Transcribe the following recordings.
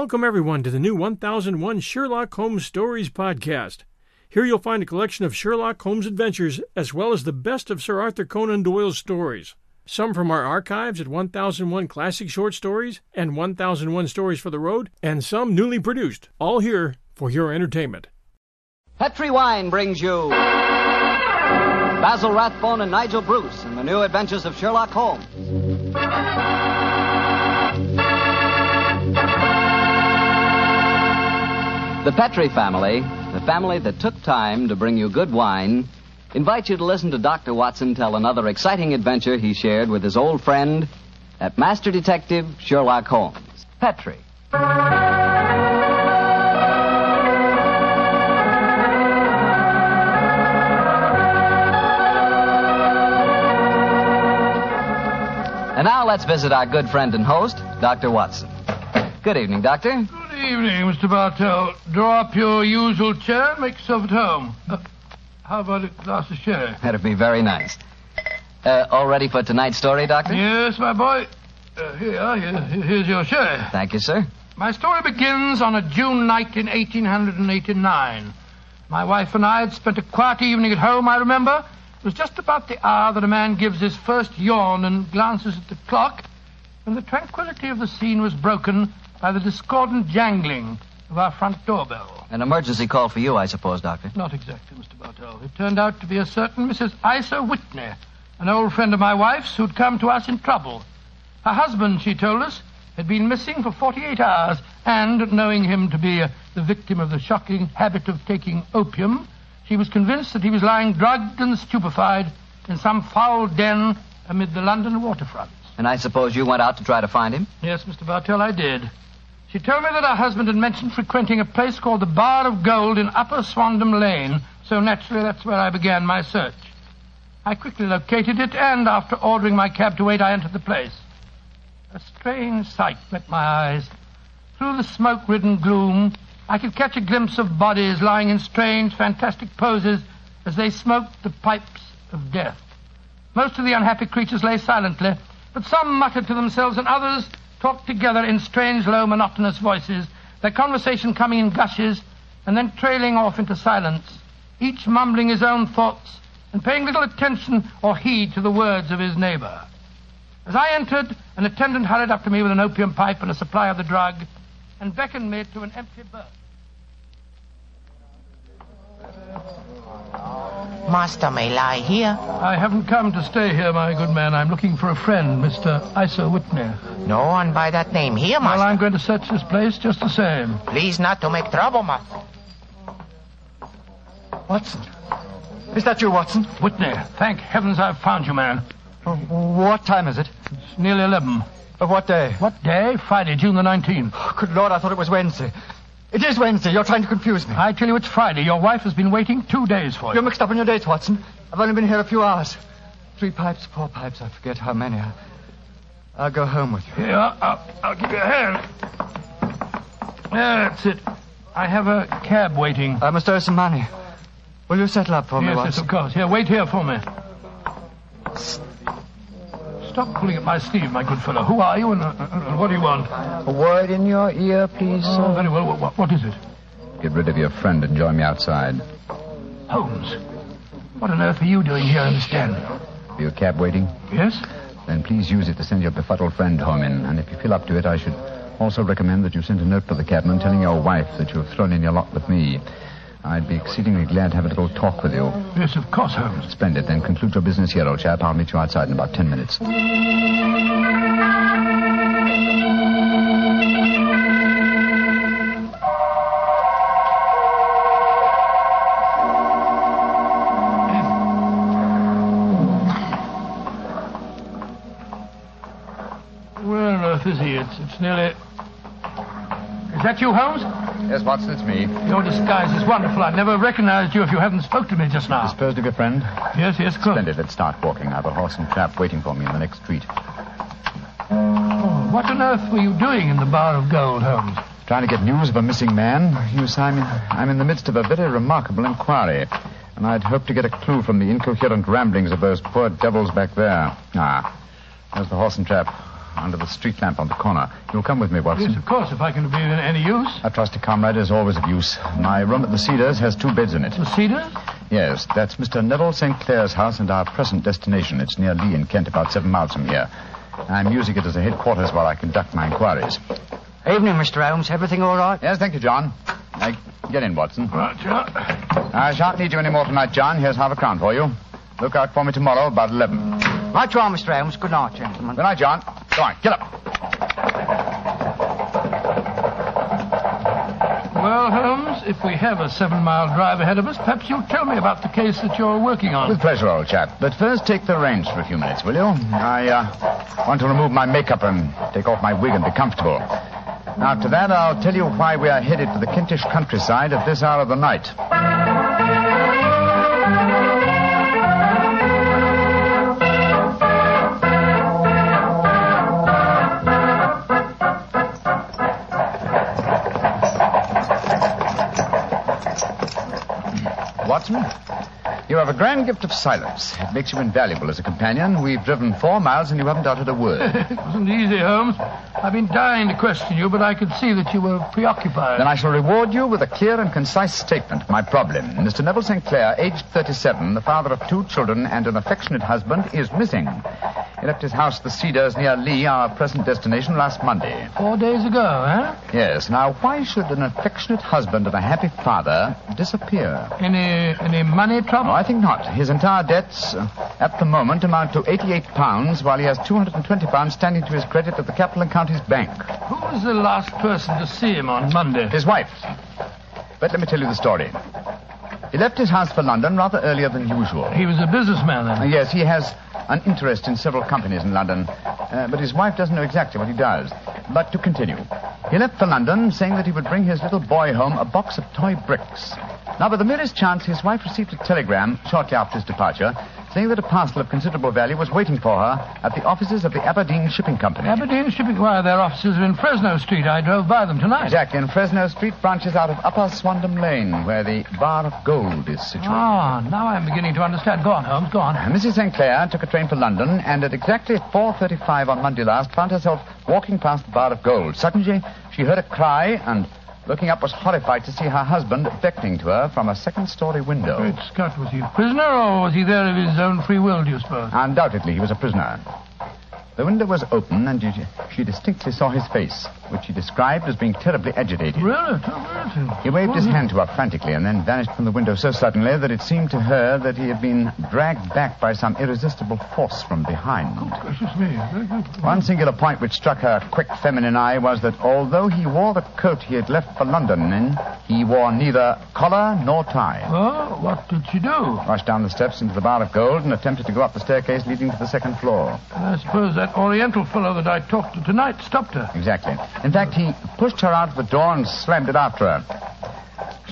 Welcome, everyone, to the new 1001 Sherlock Holmes Stories podcast. Here you'll find a collection of Sherlock Holmes adventures as well as the best of Sir Arthur Conan Doyle's stories. Some from our archives at 1001 Classic Short Stories and 1001 Stories for the Road, and some newly produced, all here for your entertainment. Petri Wine brings you Basil Rathbone and Nigel Bruce in the new adventures of Sherlock Holmes. The Petri family, the family that took time to bring you good wine, invite you to listen to Dr. Watson tell another exciting adventure he shared with his old friend at Master Detective Sherlock Holmes. Petri. And now let's visit our good friend and host, Dr. Watson. Good evening, Doctor. Evening, Mr. Bartell. Draw up your usual chair and make yourself at home. Uh, how about a glass of sherry? That'd be very nice. Uh, all ready for tonight's story, Doctor? Yes, my boy. Uh, here. Here- here's your sherry. Thank you, sir. My story begins on a June night in 1889. My wife and I had spent a quiet evening at home, I remember. It was just about the hour that a man gives his first yawn and glances at the clock when the tranquility of the scene was broken by the discordant jangling of our front doorbell. An emergency call for you, I suppose, Doctor. Not exactly, Mr. Bartell. It turned out to be a certain Mrs. Isa Whitney, an old friend of my wife's who'd come to us in trouble. Her husband, she told us, had been missing for 48 hours, and knowing him to be uh, the victim of the shocking habit of taking opium, she was convinced that he was lying drugged and stupefied in some foul den amid the London waterfronts. And I suppose you went out to try to find him? Yes, Mr. Bartell, I did. She told me that her husband had mentioned frequenting a place called the Bar of Gold in Upper Swandam Lane, so naturally that's where I began my search. I quickly located it, and after ordering my cab to wait, I entered the place. A strange sight met my eyes. Through the smoke ridden gloom, I could catch a glimpse of bodies lying in strange, fantastic poses as they smoked the pipes of death. Most of the unhappy creatures lay silently, but some muttered to themselves and others talked together in strange, low, monotonous voices, their conversation coming in gushes and then trailing off into silence, each mumbling his own thoughts and paying little attention or heed to the words of his neighbor. As I entered, an attendant hurried up to me with an opium pipe and a supply of the drug and beckoned me to an empty berth. Master may lie here. I haven't come to stay here, my good man. I'm looking for a friend, Mr. Isa Whitney. No one by that name here, Master. Well, I'm going to search this place just the same. Please not to make trouble, Master. Watson. Is that you, Watson? Whitney, thank heavens I've found you, man. Oh, What time is it? It's nearly 11. Of what day? What day? Friday, June the 19th. Oh, good Lord, I thought it was Wednesday. It is Wednesday. You're trying to confuse me. I tell you it's Friday. Your wife has been waiting two days for you. You're mixed up in your dates, Watson. I've only been here a few hours. Three pipes, four pipes, I forget how many. I- I'll go home with you. Here, I'll, I'll give you a hand. That's it. I have a cab waiting. I must owe some money. Will you settle up for me, yes, yes, Watson? of course. Here, wait here for me. Stop pulling at my sleeve, my good fellow. Who are you and, uh, uh, what do you want? A word in your ear, please, Oh, very well. What- What, what is it? Get rid of your friend and join me outside. Holmes. What on earth are you doing here in this den? Are your cab waiting? Yes? Then please use it to send your befuddled friend home in. And if you feel up to it, I should also recommend that you send a note to the cabman telling your wife that you have thrown in your lot with me. I'd be exceedingly glad to have a little talk with you. Yes, of course, Holmes. Splendid. Then conclude your business here, old chap. I'll meet you outside in about ten minutes. Where on earth is he? It's, it's nearly. Is that you, Holmes? Yes, Watson, it's me. Your disguise is wonderful. I'd never have recognized you if you hadn't spoke to me just now. Disposed of your friend? Yes, yes, course. Splendid. Let's start walking. I have a horse and trap waiting for me in the next street. Oh, what on earth were you doing in the Bar of Gold, Holmes? Trying to get news of a missing man. You see, I'm in, I'm in the midst of a very remarkable inquiry. And I'd hoped to get a clue from the incoherent ramblings of those poor devils back there. Ah, there's the horse and trap. Under the street lamp on the corner. You'll come with me, Watson. Yes, of course, if I can be of any use. A trusty comrade is always of use. My room at the Cedars has two beds in it. The Cedars? Yes, that's Mr. Neville St. Clair's house and our present destination. It's near Lee in Kent, about seven miles from here. I'm using it as a headquarters while I conduct my inquiries. Evening, Mr. Holmes. Everything all right? Yes, thank you, John. Now, get in, Watson. Right, John. I shan't need you any more tonight, John. Here's half a crown for you. Look out for me tomorrow about 11. Right you are, Mr. Holmes. Good night, gentlemen. Good night, John. Go on, get up. Well, Holmes, if we have a seven mile drive ahead of us, perhaps you'll tell me about the case that you're working on. With pleasure, old chap. But first, take the reins for a few minutes, will you? I uh, want to remove my makeup and take off my wig and be comfortable. After that, I'll tell you why we are headed for the Kentish countryside at this hour of the night. Watson, you have a grand gift of silence. It makes you invaluable as a companion. We've driven four miles and you haven't uttered a word. it wasn't easy, Holmes. I've been dying to question you, but I could see that you were preoccupied. Then I shall reward you with a clear and concise statement. My problem. Mr. Neville St. Clair, aged 37, the father of two children and an affectionate husband, is missing. He left his house, the Cedars, near Lee, our present destination, last Monday. Four days ago, eh? Yes. Now, why should an affectionate husband and a happy father disappear? Any any money trouble? No, I think not. His entire debts uh, at the moment amount to 88 pounds, while he has 220 pounds standing to his credit at the Capital and Counties Bank. Who was the last person to see him on Monday? His wife. But let me tell you the story. He left his house for London rather earlier than usual. He was a businessman Uh, then. yes, he has an interest in several companies in London, uh, but his wife doesn't know exactly what he does. But to continue, he left for London saying that he would bring his little boy home a box of toy bricks. Now, by the merest chance, his wife received a telegram shortly after his departure saying that a parcel of considerable value was waiting for her at the offices of the Aberdeen Shipping Company. Aberdeen Shipping. Why, their offices are in Fresno Street. I drove by them tonight. Exactly, and Fresno Street branches out of Upper Swandam Lane, where the Bar of Gold is situated. Ah, now I'm beginning to understand. Go on, Holmes, go on. Mrs. St. Clair took a train for London and at exactly 4.35 on Monday last found herself walking past the Bar of Gold. Suddenly, she heard a cry and, looking up, was horrified to see her husband beckoning to her from a second-story window. Great Scott, was he a prisoner or was he there of his own free will, do you suppose? Undoubtedly, he was a prisoner. The window was open, and she- she distinctly saw his face, which he described as being terribly agitated. Really? He waved his hand to her frantically and then vanished from the window so suddenly that it seemed to her that he had been dragged back by some irresistible force from behind. One singular point which struck her quick feminine eye was that although he wore the coat he had left for London in, he wore neither collar nor tie. Well, what did she do? Rushed down the steps into the bar of gold and attempted to go up the staircase leading to the second floor. I suppose that Oriental fellow that I talked to tonight stopped her. Exactly. In fact, he pushed her out of the door and slammed it after her.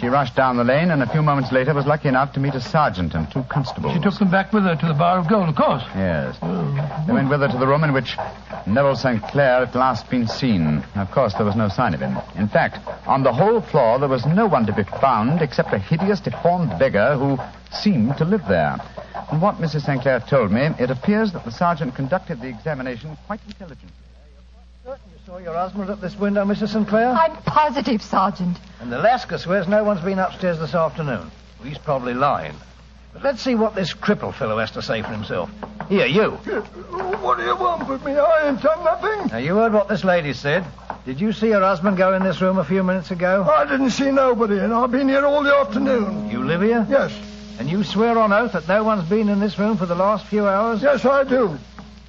She rushed down the lane and a few moments later was lucky enough to meet a sergeant and two constables. She took them back with her to the Bar of Gold, of course. Yes. Oh. They went with her to the room in which Neville St. Clair had last been seen. Of course, there was no sign of him. In fact, on the whole floor, there was no one to be found except a hideous, deformed beggar who seemed to live there. From what Mrs. St. Clair told me, it appears that the sergeant conducted the examination quite intelligently. You saw your husband at this window, Mrs. St. Clair? I'm positive, Sergeant. And a Lascar swears no one's been upstairs this afternoon. Well, he's probably lying. But let's see what this cripple fellow has to say for himself. Here, you. What do you want with me? I ain't done nothing. Now, you heard what this lady said. Did you see her husband go in this room a few minutes ago? I didn't see nobody, and I've been here all the afternoon. You live here? Yes, And you swear on oath that no one's been in this room for the last few hours? yes, I do.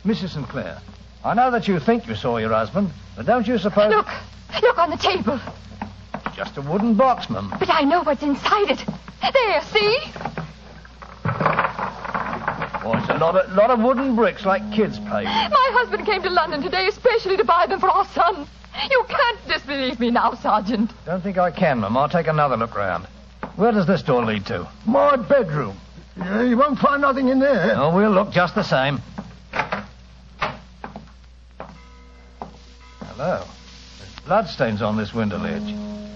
Mrs. St. Clair, I know that you think you saw your husband, but don't you suppose... Look, look on the table. Just a wooden box, ma'am. But I know what's inside it. There, see? Oh, it's a lot of, lot of wooden bricks like kids play with. My husband came to London today especially to buy them for our son. You can't disbelieve me now, Sergeant. Don't think I can, ma'am. I'll take another look round. Where does this door lead to? My bedroom. Yeah, you won't find nothing in there. Oh, we'll look just the same. Hello. There's bloodstains on this window ledge.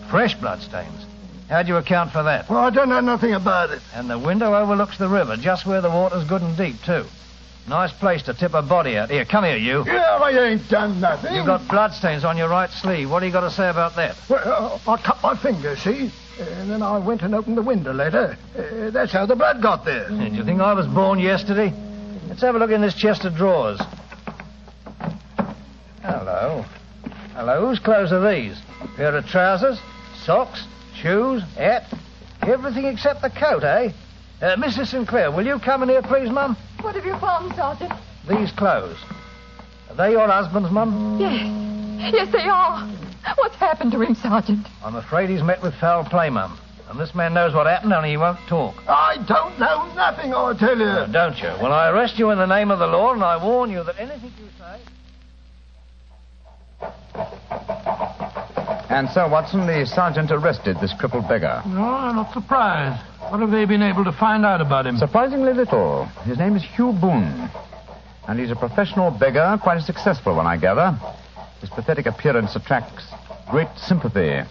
Fresh bloodstains. How do you account for that? Well, I don't know nothing about it. And the window overlooks the river, just where the water's good and deep, too. Nice place to tip a body out. Here, come here, you. Yeah, I ain't done nothing. You've got bloodstains on your right sleeve. What do you got to say about that? Well, I cut my finger, see? And then I went and opened the window later. Uh, that's how the blood got there. Do you think I was born yesterday? Let's have a look in this chest of drawers. Hello. Hello, whose clothes are these? A Pair of trousers, socks, shoes, hat? Everything except the coat, eh? Uh, Mrs. St. Clair, will you come in here, please, Mum? What have you found, Sergeant? These clothes. Are they your husband's, Mum? Yes. Yes, they are. What's happened to him, Sergeant? I'm afraid he's met with foul play, Mum. And this man knows what happened, only he won't talk. I don't know nothing, I tell you. Uh, don't you? Well, I arrest you in the name of the law, and I warn you that anything you say. And so, Watson, the sergeant arrested this crippled beggar. No, I'm not surprised. What have they been able to find out about him? Surprisingly little. His name is Hugh Boone. And he's a professional beggar, quite a successful one, I gather. His pathetic appearance attracts great sympathy.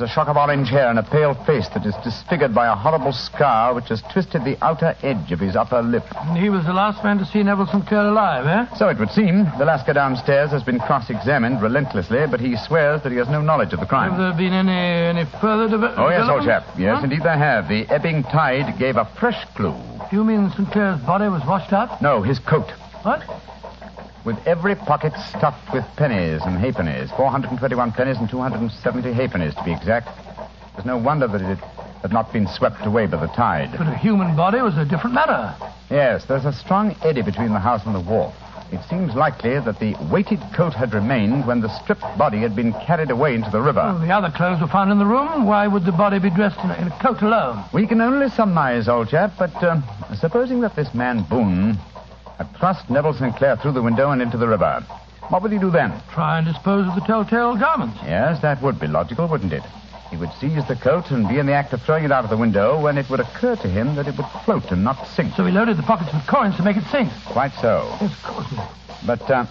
A shock of orange hair and a pale face that is disfigured by a horrible scar which has twisted the outer edge of his upper lip. He was the last man to see Neville St. Clair alive, eh? So it would seem. The Lascar downstairs has been cross-examined relentlessly, but he swears that he has no knowledge of the crime. Have there been any any further deve- Oh, yes, old chap. Yes, Huh? indeed there have. The ebbing tide gave a fresh clue. Do you mean St. Clair's body was washed up? No, his coat. What? With every pocket stuffed with pennies and halfpennies. 421 pennies and 270 halfpennies, to be exact. There's no wonder that it had not been swept away by the tide. But a human body was a different matter. Yes, there's a strong eddy between the house and the wharf. It seems likely that the weighted coat had remained when the stripped body had been carried away into the river. Well, the other clothes were found in the room. Why would the body be dressed in a, in a coat alone? We can only surmise, old chap, but um, supposing that this man Boone had thrust Neville St. Clair through the window and into the river, what would he do then? Try and dispose of the telltale garments. Yes, that would be logical, wouldn't it? He would seize the coat and be in the act of throwing it out of the window when it would occur to him that it would float and not sink. So he loaded the pockets with coins to make it sink. Quite so. Yes, of course. But uh,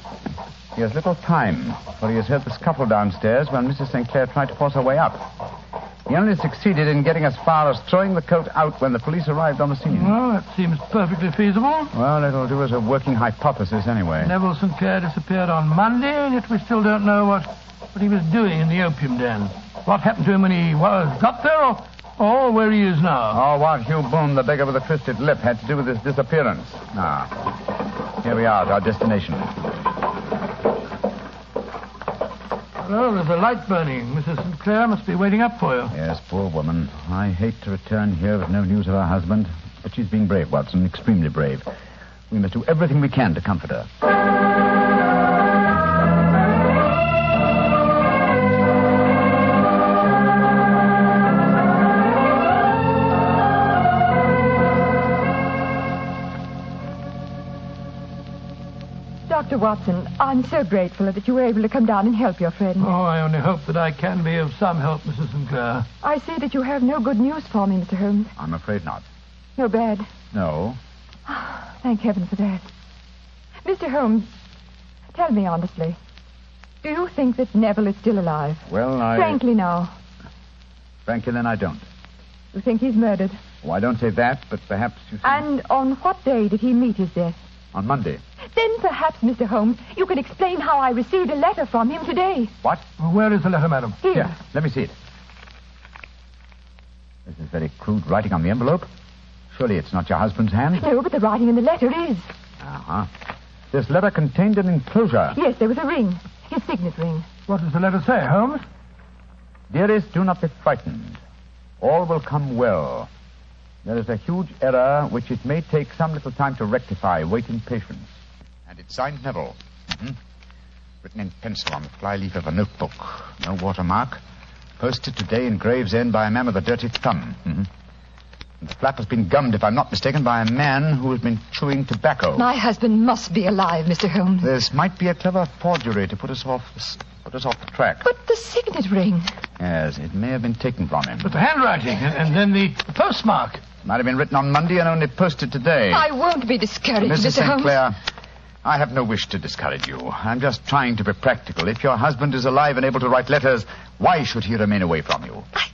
he has little time, for he has heard the scuffle downstairs when Mrs. St. Clair tried to force her way up. He only succeeded in getting as far as throwing the coat out when the police arrived on the scene. Well, that seems perfectly feasible. Well, it'll do as a working hypothesis anyway. Neville St. Clair disappeared on Monday, and yet we still don't know what, what he was doing in the opium den. What happened to him when he was got there, or, or where he is now? Oh, what Hugh Boone, the beggar with the twisted lip, had to do with his disappearance. Ah. Here we are at our destination. Well, there's a light burning. Mrs. St. Clair must be waiting up for you. Yes, poor woman. I hate to return here with no news of her husband, but she's being brave, Watson, extremely brave. We must do everything we can to comfort her. Dr. Watson, I'm so grateful that you were able to come down and help your friend. Oh, I only hope that I can be of some help, Mrs. St. Clair. I see that you have no good news for me, Mr. Holmes. I'm afraid not. No bad. No. Ah, thank heaven for that. Mr. Holmes, tell me honestly. Do you think that Neville is still alive? Well, I. Frankly now. Frankly, then I don't. You think he's murdered? Oh, I don't say that, but perhaps you think. And on what day did he meet his death? On Monday. Then perhaps, Mr. Holmes, you can explain how I received a letter from him today. What? Where is the letter, madam? Here. Here, let me see it. This is very crude writing on the envelope. Surely it's not your husband's hand? No, but the writing in the letter is. Uh-huh. This letter contained an enclosure. Yes, there was a ring. His signet ring. What does the letter say, Holmes? Dearest, do not be frightened. All will come well. There is a huge error which it may take some little time to rectify. Wait in patience. And it's signed Neville. Mhm. Written in pencil on the flyleaf of a notebook. No watermark. Posted today in Gravesend by a man with a dirty thumb. Mhm. And the flap has been gummed, if I'm not mistaken, by a man who has been chewing tobacco. My husband must be alive, Mr. Holmes. This might be a clever forgery to put us off put us off the track. But the signet ring. Yes, it may have been taken from him. But the handwriting, and, and then the, the postmark. Might have been written on Monday and only posted today. I won't be discouraged, Mrs. Mr. St. Holmes. Clair, I have no wish to discourage you. I'm just trying to be practical. If your husband is alive and able to write letters, why should he remain away from you? I,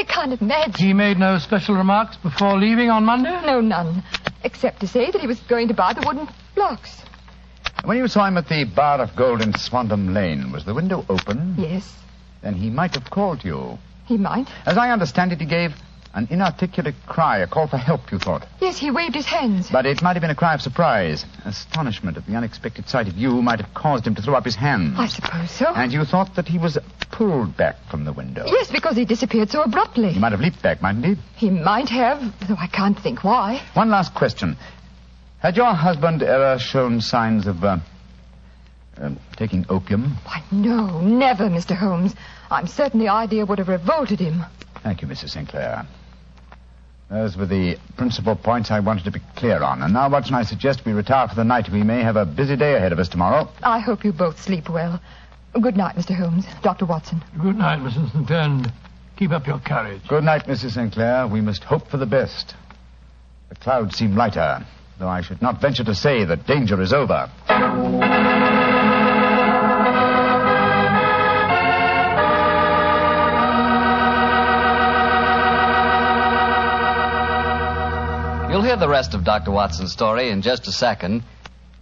I can't imagine. He made no special remarks before leaving on Monday? No, none. Except to say that he was going to buy the wooden blocks. When you saw him at the Bar of Gold in Swandam Lane, was the window open? Yes, Then he might have called to you. he might. As I understand it, he gave an inarticulate cry, a call for help, you thought. Yes, he waved his hands. But it might have been a cry of surprise. Astonishment at the unexpected sight of you might have caused him to throw up his hands. I suppose so. And you thought that he was pulled back from the window. Yes, because he disappeared so abruptly. He might have leaped back, mightn't he? He might have, though I can't think why. One last question. Had your husband ever shown signs of, uh, uh, taking opium? Why, no, never, Mr. Holmes. I'm certain the idea would have revolted him. Thank you, Mrs. St. Clair. Those were the principal points I wanted to be clear on. And now, Watson, I suggest we retire for the night. We may have a busy day ahead of us tomorrow. I hope you both sleep well. Good night, Mr. Holmes. Dr. Watson. Good night, Mrs. St. Clair, and keep up your courage. Good night, Mrs. St. Clair. We must hope for the best. The clouds seem lighter, though I should not venture to say that danger is over. You'll hear the rest of Dr. Watson's story in just a second.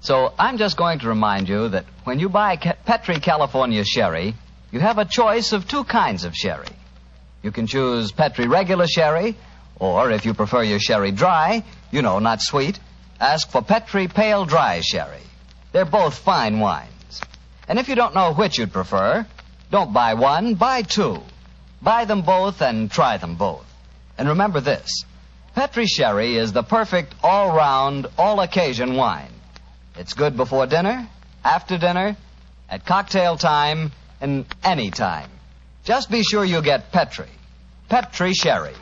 So I'm just going to remind you that when you buy Petri California sherry, you have a choice of two kinds of sherry. You can choose Petri regular sherry, or if you prefer your sherry dry, you know, not sweet, ask for Petri pale dry sherry. They're both fine wines. And if you don't know which you'd prefer, don't buy one, buy two. Buy them both and try them both. And remember this Petri Sherry is the perfect all round, all occasion wine. It's good before dinner, after dinner, at cocktail time, and any time. Just be sure you get Petri. Petri Sherry.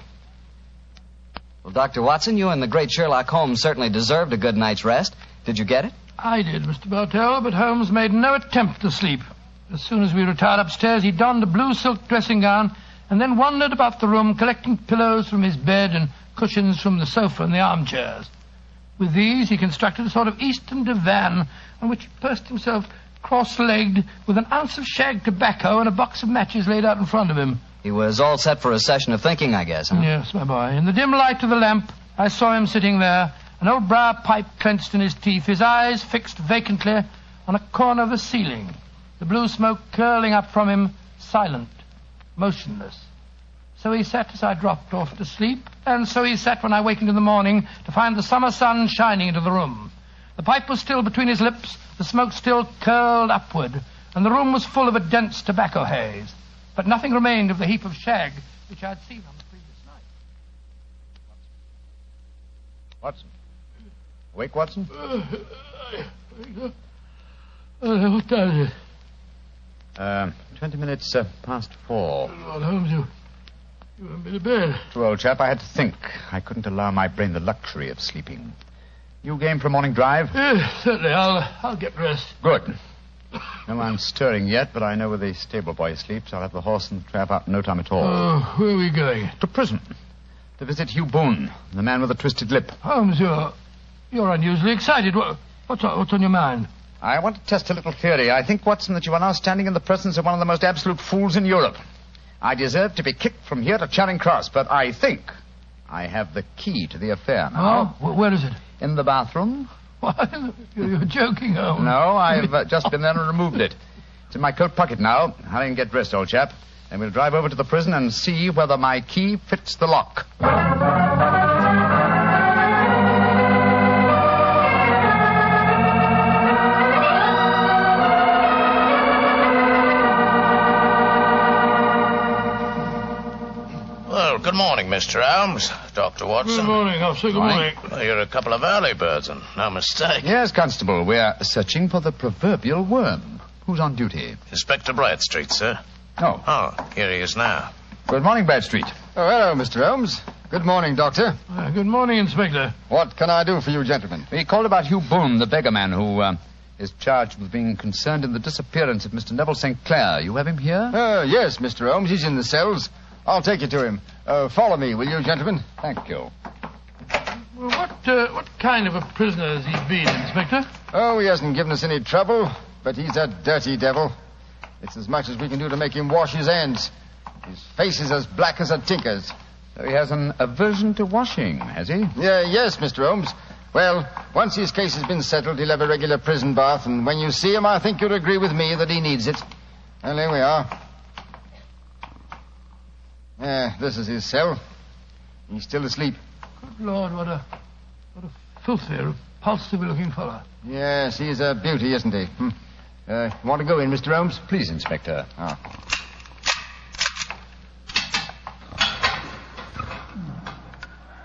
Well, Dr. Watson, you and the great Sherlock Holmes certainly deserved a good night's rest. Did you get it? I did, Mr. Bartell, but Holmes made no attempt to sleep. As soon as we retired upstairs, he donned a blue silk dressing gown and then wandered about the room collecting pillows from his bed and cushions from the sofa and the armchairs. With these, he constructed a sort of eastern divan on which he perched himself cross-legged with an ounce of shag tobacco and a box of matches laid out in front of him. He was all set for a session of thinking, I guess, huh? Yes, my boy. In the dim light of the lamp, I saw him sitting there, an old briar pipe clenched in his teeth, his eyes fixed vacantly on a corner of the ceiling, the blue smoke curling up from him, silent, motionless. So he sat as I dropped off to sleep, and so he sat when I wakened in the morning to find the summer sun shining into the room. The pipe was still between his lips, the smoke still curled upward, and the room was full of a dense tobacco haze. But nothing remained of the heap of shag which I had seen on the previous night. Watson. Awake, Watson? Uh, what time is it? Uh, twenty minutes uh, past four. Lord Holmes, you, you haven't been to bed. True, old chap, I had to think. I couldn't allow my brain the luxury of sleeping. You game for a morning drive? Yes, certainly. I'll, I'll get dressed. Good. No one's stirring yet, but I know where the stable boy sleeps. I'll have the horse and trap out in no time at all. Oh, where are we going? to prison. To visit Hugh Boone, the man with the twisted lip. Oh, Holmes, you're, you're unusually excited. What, what's, what's on your mind? I want to test a little theory. I think, Watson, that you are now standing in the presence of one of the most absolute fools in Europe. I deserve to be kicked from here to Charing Cross, but I think I have the key to the affair now. Oh, where is it? In the bathroom? What? You're, joking, Holmes. No, I've uh, just been there and removed it. It's in my coat pocket now. Hurry and get dressed, old chap. Then we'll drive over to the prison and see whether my key fits the lock. Morning, Mr. Holmes. Dr. Watson. Good morning, officer. Good morning. Well, you're a couple of early birds, and no mistake. Yes, Constable, we're searching for the proverbial worm. Who's on duty? Inspector Bradstreet, sir. Oh, Oh, here he is now. good morning, Bradstreet. Oh, hello, Mr. Holmes. Good morning, Doctor. Uh, good morning, Inspector. What can I do for you, gentlemen? We called about Hugh Boone, the beggar man who uh, is charged with being concerned in the disappearance of Mr. Neville St. Clair. You have him here? Uh, yes, Mr. Holmes. He's in the cells. I'll take you to him. Uh, follow me, will you, gentlemen? Thank you. Well, what, uh, what kind of a prisoner has he been, Inspector? Oh, he hasn't given us any trouble, but he's a dirty devil. It's as much as we can do to make him wash his hands. His face is as black as a tinker's. So he has an aversion to washing, has he? Yeah, yes, Mr. Holmes. Well, once his case has been settled, he'll have a regular prison bath, and when you see him, I think you'll agree with me that he needs it. Well, here we are. Yeah, this is his cell. He's still asleep. Good Lord, what a, what a filthy, repulsive looking fellow. Yes, he's a beauty, isn't he? Hmm. Uh, want to go in, Mr. Holmes? Please, Inspector. Ah.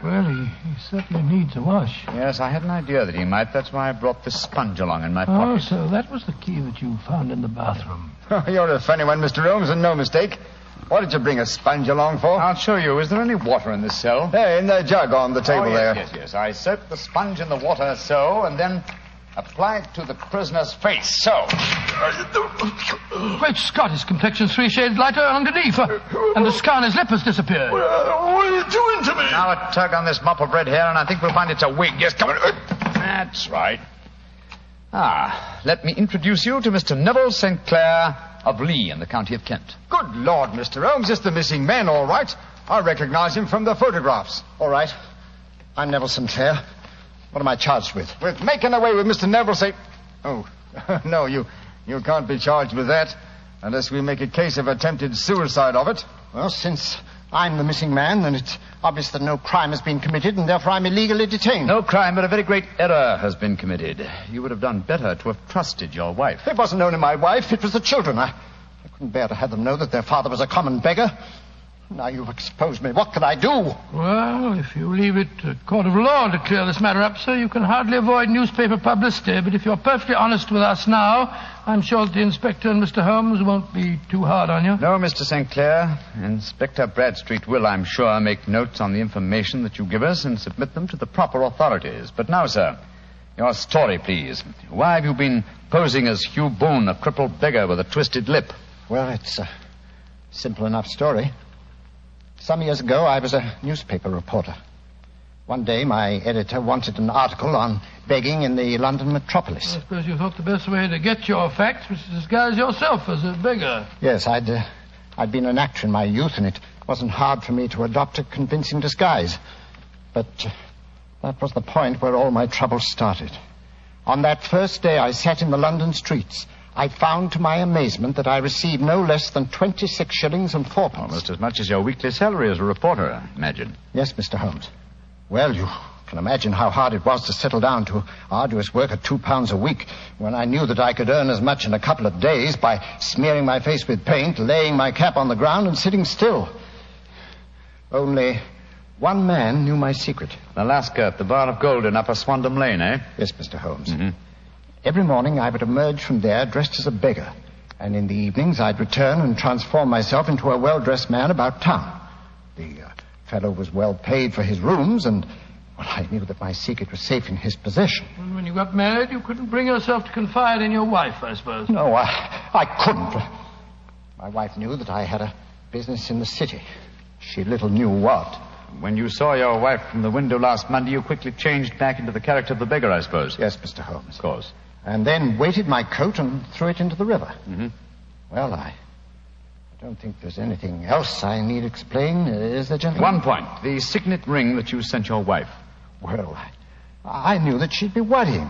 Well, he, he certainly needs a wash. Yes, I had an idea that he might. That's why I brought this sponge along in my pocket. Oh, so that was the key that you found in the bathroom. You're a funny one, Mr. Holmes, and no mistake. What did you bring a sponge along for? I'll show you. Is there any water in this cell? Hey, in the jug on the table oh, yes, there. Yes, yes. I soak the sponge in the water so, and then apply it to the prisoner's face. So. Great Scott, his complexion's three shades lighter underneath, uh, and the scar on his lip has disappeared. what are you doing to me? Now a tug on this mop of red hair, and I think we'll find it's a wig. Yes, come on. That's right. Ah, let me introduce you to Mr. Neville St. Clair of Lee in the county of Kent. Good Lord, Mr. Holmes, it's the missing man, all right. I recognize him from the photographs. All right. I'm Neville St. Clair. What am I charged with? With making away with Mr. Neville St. Oh, no, you, you can't be charged with that unless we make a case of attempted suicide of it. Well, since I'm the missing man, then it's obvious that no crime has been committed, and therefore I'm illegally detained. No crime, but a very great error has been committed. You would have done better to have trusted your wife. It wasn't only my wife, it was the children. I, I couldn't bear to have them know that their father was a common beggar. Now you've exposed me. What can I do? Well, if you leave it to a court of law to clear this matter up, sir, you can hardly avoid newspaper publicity. But if you're perfectly honest with us now, I'm sure that the inspector and Mr. Holmes won't be too hard on you. No, Mr. St. Clair. Inspector Bradstreet will, I'm sure, make notes on the information that you give us and submit them to the proper authorities. But now, sir, your story, please. Why have you been posing as Hugh Boone, a crippled beggar with a twisted lip? Well, it's a simple enough story. Some years ago, I was a newspaper reporter. One day, my editor wanted an article on begging in the London metropolis. I suppose you thought the best way to get your facts was to disguise yourself as a beggar. Yes, I'd, uh, I'd been an actor in my youth, and it wasn't hard for me to adopt a convincing disguise. But uh, that was the point where all my troubles started. On that first day I sat in the London streets, I found to my amazement that I received no less than 26 shillings and fourpence. Almost as much as your weekly salary as a reporter, I imagine. Yes, Mr. Holmes. Well, you can imagine how hard it was to settle down to arduous work at two pounds a week when I knew that I could earn as much in a couple of days by smearing my face with paint, laying my cap on the ground, and sitting still. Only one man knew my secret. The Lascar at the Bar of Gold in Upper Swandam Lane, eh? Yes, Mr. Holmes. Mm-hmm. Every morning I would emerge from there dressed as a beggar, and in the evenings I'd return and transform myself into a well-dressed man about town. The uh, fellow was well paid for his rooms, and well, I knew that my secret was safe in his possession. And when you got married, you couldn't bring yourself to confide in your wife, I suppose. No, I, I couldn't. My wife knew that I had a business in the city. She little knew what. When you saw your wife from the window last Monday, you quickly changed back into the character of the beggar, I suppose. Yes, Mr. Holmes. Of course. And then weighted my coat and threw it into the river. Mm-hmm. Well, I, I don't think there's anything else I need explain, is there, gentlemen? One point. The signet ring that you sent your wife. Well, I, I knew that she'd be worrying.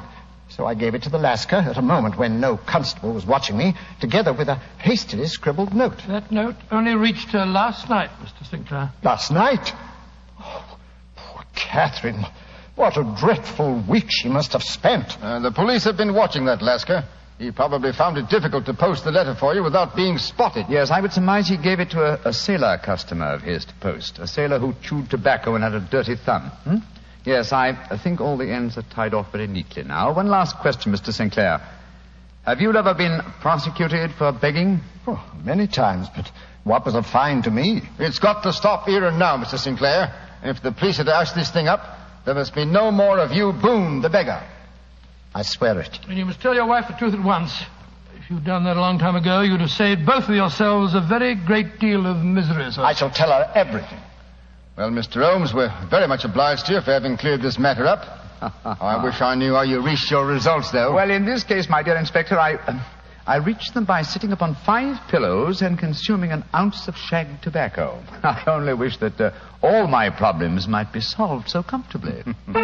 So I gave it to the Lascar at a moment when no constable was watching me, together with a hastily scribbled note. That note only reached her last night, Mr. St. Clair. Last night? Oh, poor Catherine. What a dreadful week she must have spent. Uh, the police have been watching that Lascar. He probably found it difficult to post the letter for you without being spotted. Yes, I would surmise he gave it to a, a sailor customer of his to post. A sailor who chewed tobacco and had a dirty thumb. Hmm? Yes, I think all the ends are tied off very neatly now. One last question, Mr. St. Clair. Have you ever been prosecuted for begging? Oh, many times, but what was a fine to me? It's got to stop here and now, Mr. St. Clair. If the police are to ask this thing up, there must be no more of you, Boone, the beggar. I swear it. And you must tell your wife the truth at once. If you'd done that a long time ago, you'd have saved both of yourselves a very great deal of misery, sir. I shall tell her everything. Well, Mr. Holmes, we're very much obliged to you for having cleared this matter up. I wish I knew how you reached your results, though. Well, in this case, my dear Inspector, I. Uh, I reached them by sitting upon five pillows and consuming an ounce of shag tobacco. I only wish that uh, all my problems might be solved so comfortably. well,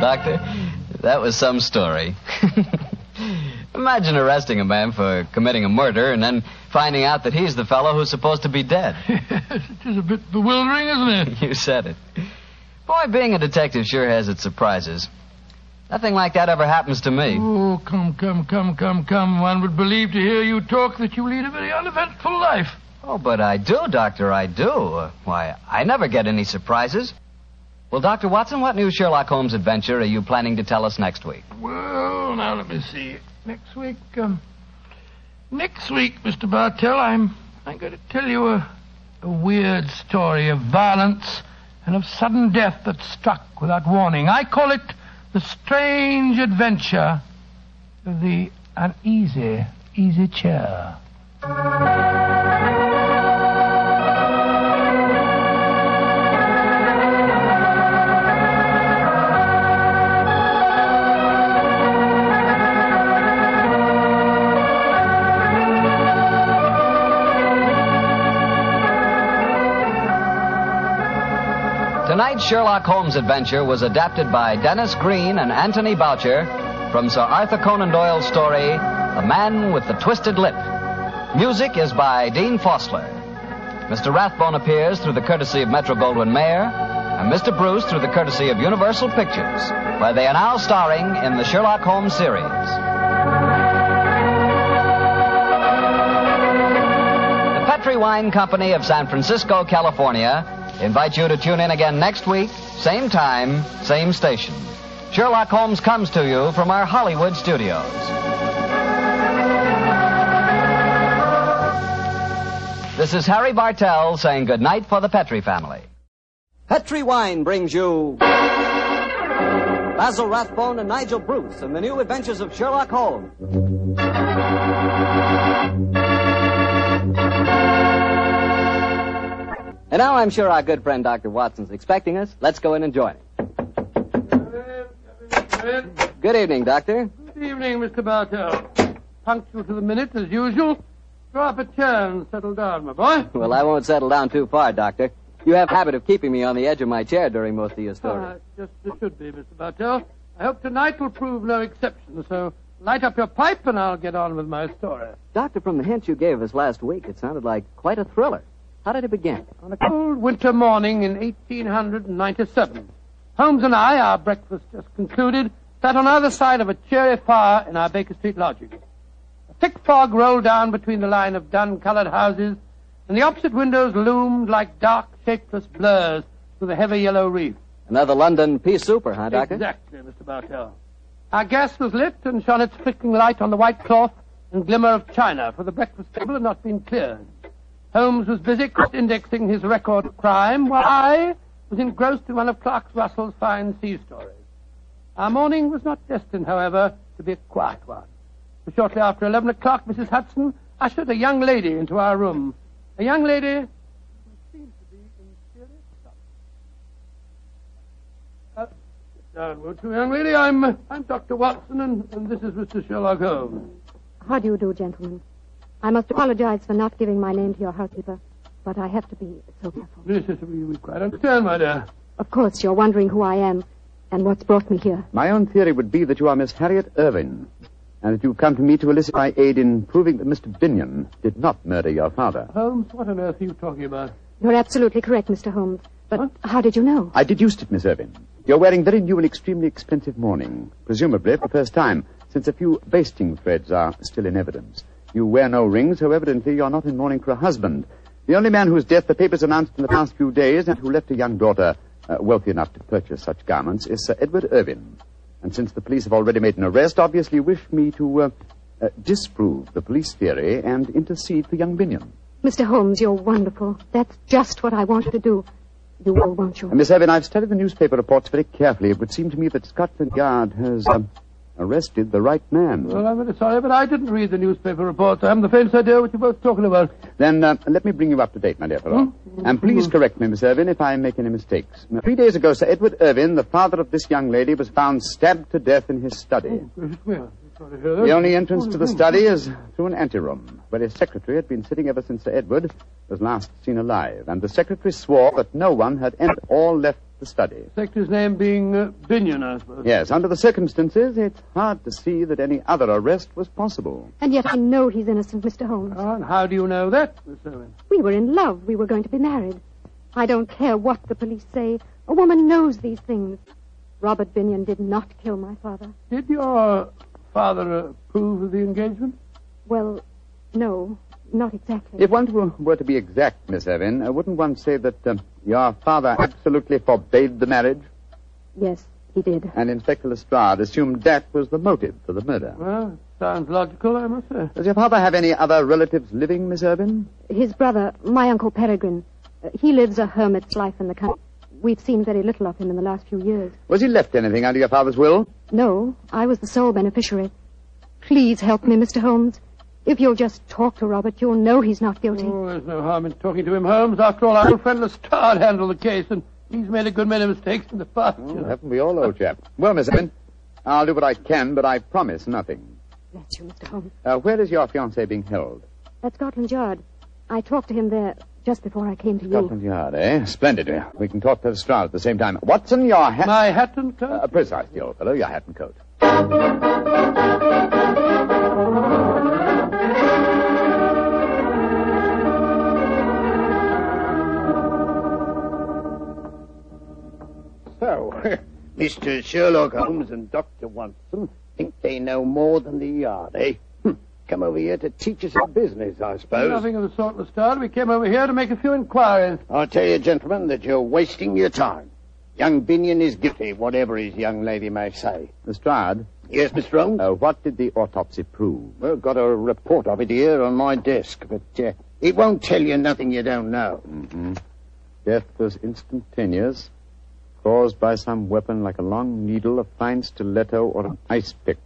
Doctor, that was some story. Imagine arresting a man for committing a murder and then finding out that he's the fellow who's supposed to be dead. it is a bit bewildering, isn't it? You said it. Boy, being a detective sure has its surprises. Nothing like that ever happens to me. Oh, come, come, come, come, come. One would believe to hear you talk that you lead a very uneventful life. Oh, but I do, Doctor, I do. Why, I never get any surprises. Well, Dr. Watson, what new Sherlock Holmes adventure are you planning to tell us next week? Well, now let me see. Next week, um, next week, Mr. Bartell, I'm, I'm going to tell you a, a weird story of violence and of sudden death that struck without warning. I call it the strange adventure of the uneasy, easy chair. Sherlock Holmes adventure was adapted by Denis Green and Anthony Boucher from Sir Arthur Conan Doyle's story, The Man with the Twisted Lip. Music is by Dean Fossler. Mr. Rathbone appears through the courtesy of Metro Goldwyn Mayer, and Mr. Bruce through the courtesy of Universal Pictures, where they are now starring in the Sherlock Holmes series. The Petri Wine Company of San Francisco, California, invite you to tune in again next week, same time, same station. Sherlock Holmes comes to you from our Hollywood studios. This is Harry Bartell saying goodnight for the Petri family. Petri Wine brings you Basil Rathbone and Nigel Bruce in the new adventures of Sherlock Holmes. And now I'm sure our good friend Dr. Watson's expecting us. Let's go in and join him. Good evening, Doctor. Good evening, Mr. Bartell. Punctual to the minute, as usual. Draw up a chair and settle down, my boy. Well, I won't settle down too far, Doctor. You have a habit of keeping me on the edge of my chair during most of your Ah, stories. just as should be, Mr. Bartell. I hope tonight will prove no exception, so light up your pipe and I'll get on with my story. Doctor, from the hint you gave us last week, it sounded like quite a thriller. How did it begin? On a cold winter morning in 1897, Holmes and I, our breakfast just concluded, sat on either side of a cheery fire in our Baker Street lodging. A thick fog rolled down between the line of dun-colored houses, and the opposite windows loomed like dark, shapeless blurs through the heavy yellow reef. Another London pea souper, huh, Doctor? Exactly, Mr. Bartell. Our gas was lit and shone its flickering light on the white cloth and glimmer of china, for the breakfast table had not been cleared. Holmes was busy indexing his record of crime, while I was engrossed in one of Clark Russell's fine sea stories. Our morning was not destined, however, to be a quiet one. For shortly after 11 o'clock, Mrs. Hudson ushered a young lady into our room. A young lady who seemed to be in serious trouble. Uh, sit down, won't you, young lady? I'm, uh, I'm Dr. Watson, and, and this is Mr. Sherlock Holmes. How do you do, gentlemen? I must apologize for not giving my name to your housekeeper, but I have to be so careful. Yes, yes, we, we quite understand, my dear. Of course, you're wondering who I am and what's brought me here. My own theory would be that you are Miss Harriet Irvin, and that you've come to me to elicit my aid in proving that Mr. Binion did not murder your father. Holmes, what on earth are you talking about? You're absolutely correct, Mr. Holmes. But how did you know? I deduced it, Miss Irvin. You're wearing very new and extremely expensive mourning, presumably for the first time, since a few basting threads are still in evidence. You wear no rings, so evidently you're not in mourning for a husband. The only man whose death the papers announced in the past few days and who left a young daughter uh, wealthy enough to purchase such garments is Sir Edward Irvin. And since the police have already made an arrest, obviously wish me to uh, uh, disprove the police theory and intercede for young Binion. Mr. Holmes, you're wonderful. That's just what I wanted to do. You will, won't you? Uh, Miss Irvin, I've studied the newspaper reports very carefully. It would seem to me that Scotland Yard has um, arrested the right man. Well, I'm very sorry, but I didn't read the newspaper reports. I haven't the faintest idea what you're both talking about. Then uh, let me bring you up to date, my dear fellow. And please correct me, Miss Irvin, if I make any mistakes. Three days ago, Sir Edward Irvin, the father of this young lady, was found stabbed to death in his study. Gracious me, I'm sorry to hear that. The only entrance to the study is through an anteroom. where his secretary had been sitting ever since Sir Edward was last seen alive, and the secretary swore that no one had entered or left the study. Inspector's name being uh, Binion, I suppose. Yes, under the circumstances, it's hard to see that any other arrest was possible. And yet I know he's innocent, Mr. Holmes. Oh, and how do you know that, Miss Owen? We were in love. We were going to be married. I don't care what the police say. A woman knows these things. Robert Binion did not kill my father. Did your father approve of the engagement? Well, no, not exactly. If one were- were to be exact, Miss Evan, uh, wouldn't one say that um, your father absolutely forbade the marriage? Yes, he did. And Inspector Lestrade assumed that was the motive for the murder. Well, sounds logical, I must say. Does your father have any other relatives living, Miss Irvin? His brother, my Uncle Peregrine, uh, he lives a hermit's life in the country. We've seen very little of him in the last few years. Was he left anything under your father's will? No, I was the sole beneficiary. Please help me, Mr. Holmes. If you'll just talk to Robert, you'll know he's not guilty. Oh, there's no harm in talking to him, Holmes. After all, our old friend Lestrade handled the case, and he's made a good many mistakes in the past. you know. Haven't we all, old chap? Well, Miss Evan, I'll do what I can, but I promise nothing. Bless you, Mr. Holmes. Uh, where is your fiancé being held? At Scotland Yard. I talked to him there just before I came to you. Scotland Yard, eh? Splendid. We can talk to Lestrade at the same time. Watson, your hat... My hat and coat? Uh, precisely, old fellow, your hat and coat. Mr. Sherlock Holmes and Dr. Watson think they know more than the yard, eh? Hm. Come over here to teach us our business, I suppose. Nothing of the sort, Lestrade. We came over here to make a few inquiries. I'll tell you, gentlemen, that you're wasting your time. Young Binion is guilty, whatever his young lady may say. Lestrade? Yes, Mr. Holmes? Uh, what did the autopsy prove? Well, got a report of it here on my desk, but uh, it won't tell you nothing you don't know. Mm-hmm. Death was instantaneous, caused by some weapon like a long needle, a fine stiletto, or an ice pick,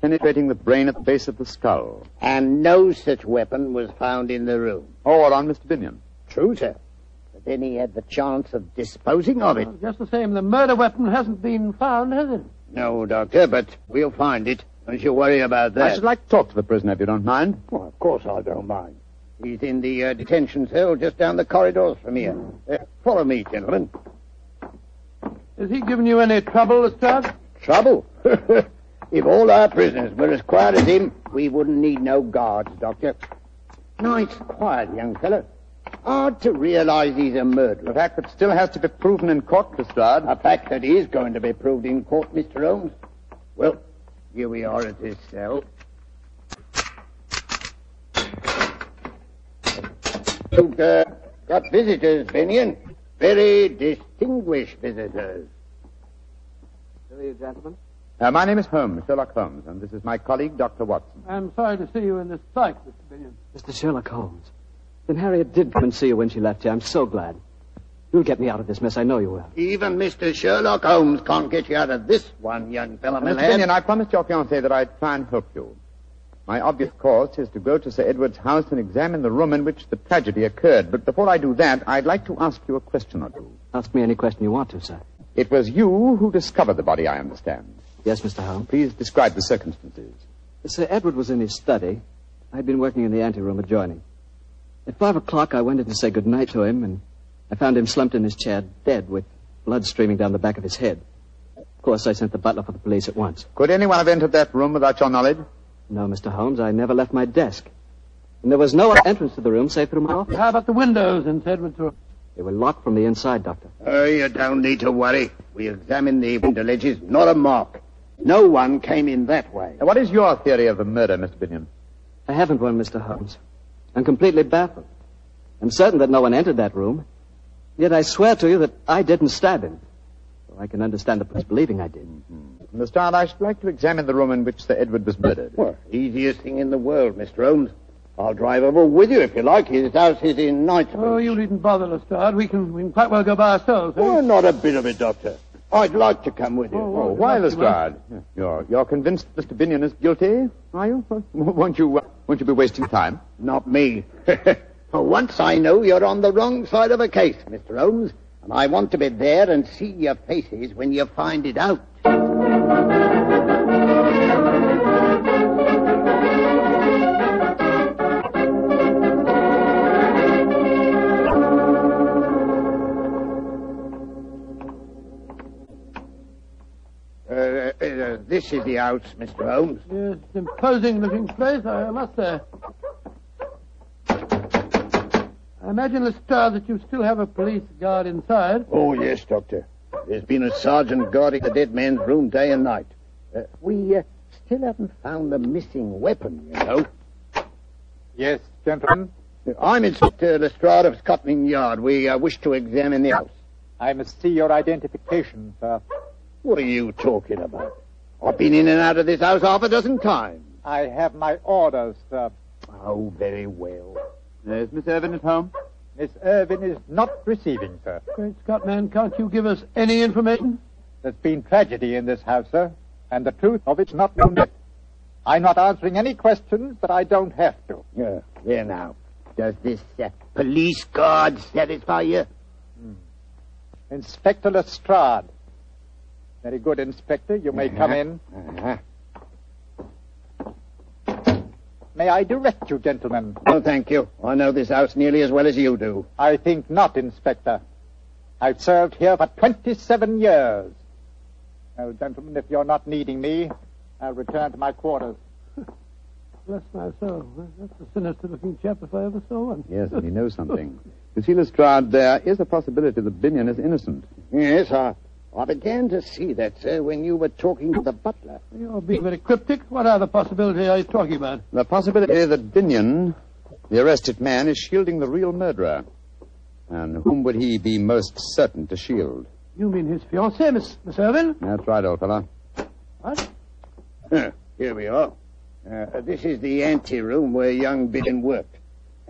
penetrating the brain at the base of the skull. And no such weapon was found in the room. Or on Mr. Binion. True, sir. But then he had the chance of disposing of it. Well, just the same, the murder weapon hasn't been found, has it? No, Doctor, but we'll find it. Don't you worry about that. I should like to talk to the prisoner if you don't mind. Well, of course I don't mind. He's in the uh, detention cell just down the corridors from here. Uh, follow me, gentlemen. Has he given you any trouble, Lestrade? Trouble? if all our prisoners were as quiet as him, we wouldn't need no guards, Doctor. Nice, quiet young fellow. Hard to realize he's a murderer. A fact that still has to be proven in court, Lestrade. A fact that is going to be proved in court, Mr. Holmes. Well, here we are at his cell. You've uh, got visitors, Binion. Very distinguished visitors. Who are you, gentlemen? Uh, my name is Holmes, Sherlock Holmes, and this is my colleague, Dr. Watson. I'm sorry to see you in this plight, Mr. Binion. Mr. Sherlock Holmes. Then Harriet did come and see you when she left you. I'm so glad. You'll get me out of this mess. I know you will. Even Mr. Sherlock Holmes can't get you out of this one, young fellow, my Mr. lad. Binion, I promised your fiancée that I'd try and help you. My obvious course is to go to Sir Edward's house and examine the room in which the tragedy occurred. But before I do that, I'd like to ask you a question or two. Ask me any question you want to, sir. It was you who discovered the body, I understand. Yes, Mr. Holmes. Please describe the circumstances. Sir Edward was in his study. I'd been working in the anteroom adjoining. At five o'clock, I went in to say good night to him, and I found him slumped in his chair, dead, with blood streaming down the back of his head. Of course, I sent the butler for the police at once. Could anyone have entered that room without your knowledge? No, Mr. Holmes, I never left my desk. And there was no other entrance to the room save through my office. How about the windows in Edward's room? They were locked from the inside, Doctor. Oh, you don't need to worry. We examined the window ledges, not a mark. No one came in that way. Now, what is your theory of the murder, Mr. Binion? I haven't one, Mr. Holmes. I'm completely baffled. I'm certain that no one entered that room. Yet I swear to you that I didn't stab him. So I can understand the police believing I did. Mm-hmm. Lestrade, I should like to examine the room in which Sir Edward was murdered. Well, easiest thing in the world, Mr. Holmes. I'll drive over with you if you like. His house is in Knightsbridge. Oh, you needn't bother, Lestrade. We can, we can quite well go by ourselves. eh? Oh, not a bit of it, Doctor. I'd like to come with you. Oh, why, Lestrade? You're, you're convinced Mr. Binion is guilty, are you? Won't you, uh, won't you be wasting time? Not me. For once I know you're on the wrong side of a case, Mr. Holmes, and I want to be there and see your faces when you find it out. This is the house, Mr. Holmes. Yes, it's an imposing looking place, I must say. I imagine, Lestrade, that you still have a police guard inside. Oh, yes, Doctor. There's been a sergeant guarding the dead man's room day and night. Uh, we uh, still haven't found the missing weapon, you know. Yes, gentlemen. I'm Inspector Lestrade of Scotland Yard. We uh, wish to examine the house. I must see your identification, sir. What are you talking about? I've been in and out of this house half a dozen times. I have my orders, sir. Oh, very well. Is Miss Irvin at home? Miss Irvin is not receiving, sir. Great Scott, man, can't you give us any information? There's been tragedy in this house, sir, and the truth of it's not known yet. I'm not answering any questions that I don't have to. Yeah, there now. Does this uh, police guard satisfy you? Hmm. Inspector Lestrade. Very good, Inspector. You may come in. Uh-huh. May I direct you, gentlemen? No, thank you. I know this house nearly as well as you do. I think not, Inspector. I've served here for 27 years. Well, gentlemen, if you're not needing me, I'll return to my quarters. Bless my soul. That's a sinister looking chap if I ever saw one. Yes, and he knows something. you see, Lestrade, there is a possibility that Binion is innocent. Yes, I, I began to see that, sir, when you were talking to the butler. You're being very cryptic. What other possibility are you talking about? The possibility that Binion, the arrested man, is shielding the real murderer. And whom would he be most certain to shield? You mean his fiancée, Miss, Miss Irvin? That's right, old fellow. What? Here we are. Uh, this is the anteroom where young Binion worked.